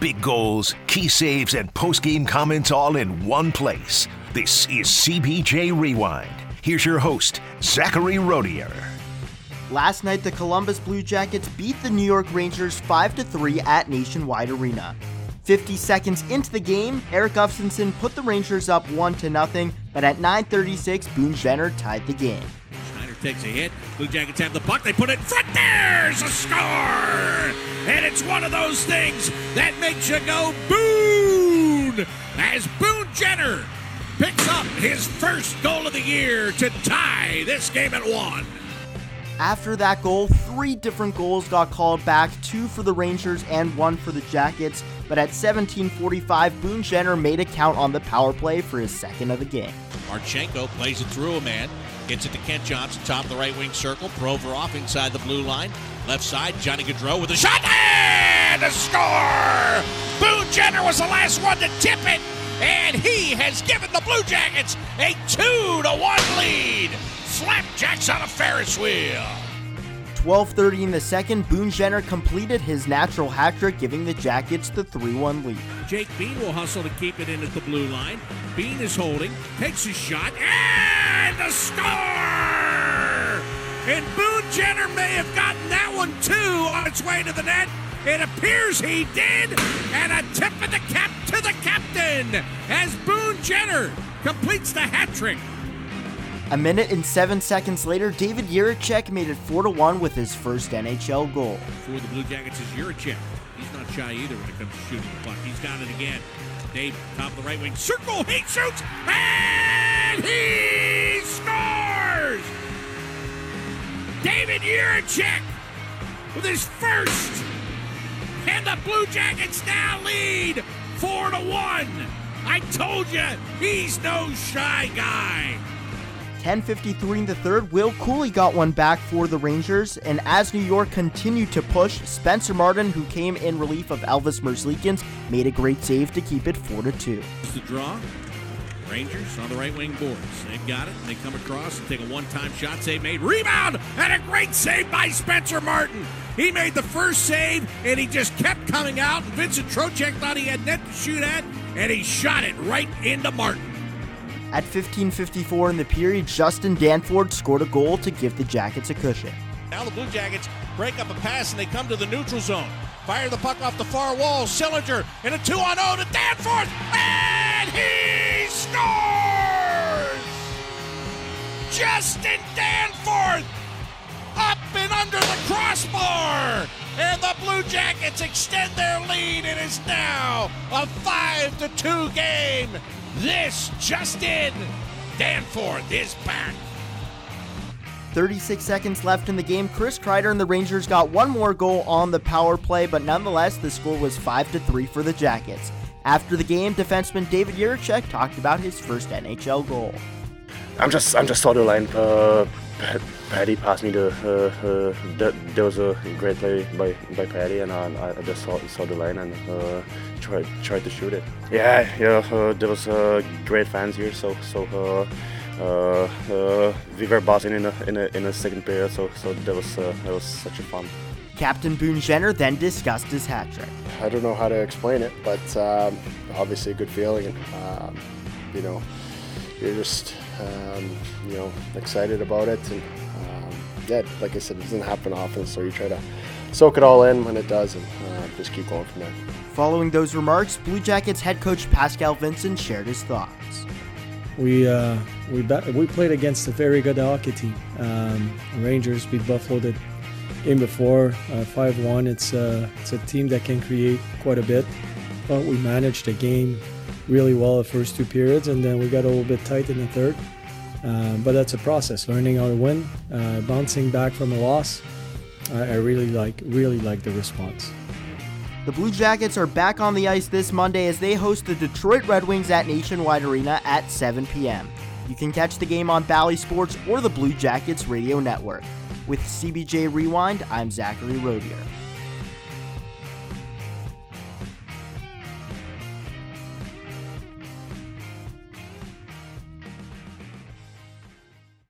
big goals, key saves, and post-game comments all in one place. This is CBJ Rewind. Here's your host, Zachary Rodier. Last night, the Columbus Blue Jackets beat the New York Rangers 5 3 at Nationwide Arena. 50 seconds into the game, Erik Gustafsson put the Rangers up 1 0, but at 9:36, Boone Jenner tied the game. Schneider takes a hit. Blue Jackets have the puck. They put it in front. There's a score! And it's one of those things that makes you go Boone! As Boone Jenner picks up his first goal of the year to tie this game at one. After that goal, three different goals got called back, two for the Rangers and one for the Jackets. But at 17:45, Boone Jenner made a count on the power play for his second of the game. Marchenko plays it through a man, gets it to Kent Johnson, top of the right wing circle. Provorov off inside the blue line, left side. Johnny Gaudreau with a shot and a score. Boone Jenner was the last one to tip it, and he has given the Blue Jackets a two to one lead. Flapjacks on a Ferris wheel. 12:30 in the second, Boone Jenner completed his natural hat trick, giving the Jackets the 3-1 lead. Jake Bean will hustle to keep it in at the blue line. Bean is holding, takes a shot, and the score! And Boone Jenner may have gotten that one too on its way to the net. It appears he did, and a tip of the cap to the captain as Boone Jenner completes the hat trick. A minute and seven seconds later, David Jiricek made it 4 to 1 with his first NHL goal. For the Blue Jackets is Jiricek. He's not shy either when it comes to shooting the puck. He's got it again. Dave, top of the right wing circle, he shoots, and he David Jiricek with his first, and the Blue Jackets now lead four to one. I told you, he's no shy guy. 10:53 in the third, Will Cuylle got one back for the Rangers, and as New York continued to push, Spencer Martin, who came in relief of Elvis Merzlikins, made a great save to keep it 4 to 2. It's the draw. Rangers on the right wing boards. They've got it. And they come across and take a one-time shot save made. Rebound and a great save by Spencer Martin. He made the first save and he just kept coming out. Vincent Trocheck thought he had net to shoot at, and he shot it right into Martin. At 15:54 in the period, Justin Danforth scored a goal to give the Jackets a cushion. Now the Blue Jackets break up a pass and they come to the neutral zone. Fire the puck off the far wall. Sillinger in a two on 0 to Danforth, and he scores! Justin Danforth up and under the crossbar, and the Blue Jackets extend their lead. It is now a five to two game. This Justin Danforth is back. 36 seconds left in the game. Chris Kreider and the Rangers got one more goal on the power play, but nonetheless, the score was 5 to 3 for the Jackets. After the game, defenseman David Jiricek talked about his first NHL goal. I'm just I'm just saw the line. Uh, Patty passed me the. Uh, uh, there was a great play by, by Patty, and uh, I just saw, saw the line and uh, tried tried to shoot it. Yeah, yeah. Uh, there was uh, great fans here, so so. Uh, we were bossing in a, in a in a second period, so so that was that was such a fun. Captain Boone Jenner then discussed his hat trick. I don't know how to explain it, but um, obviously a good feeling, and um, you know, you're just um, you know excited about it, and um, yeah, like I said, it doesn't happen often, so you try to soak it all in when it does, and uh, just keep going from there. Following those remarks, Blue Jackets head coach Pascal Vincent shared his thoughts. We uh, we ba- we played against a very good hockey team. Um, Rangers beat Buffalo the game before uh, one. It's uh, it's a team that can create quite a bit, but we managed the game really well the first two periods, and then we got a little bit tight in the third. Uh, but that's a process, learning how to win, uh, bouncing back from a loss. I, I really like really like the response. The Blue Jackets are back on the ice this Monday as they host the Detroit Red Wings at Nationwide Arena at 7 p.m. You can catch the game on Bally Sports or the Blue Jackets Radio Network. With CBJ Rewind, I'm Zachary Rodier.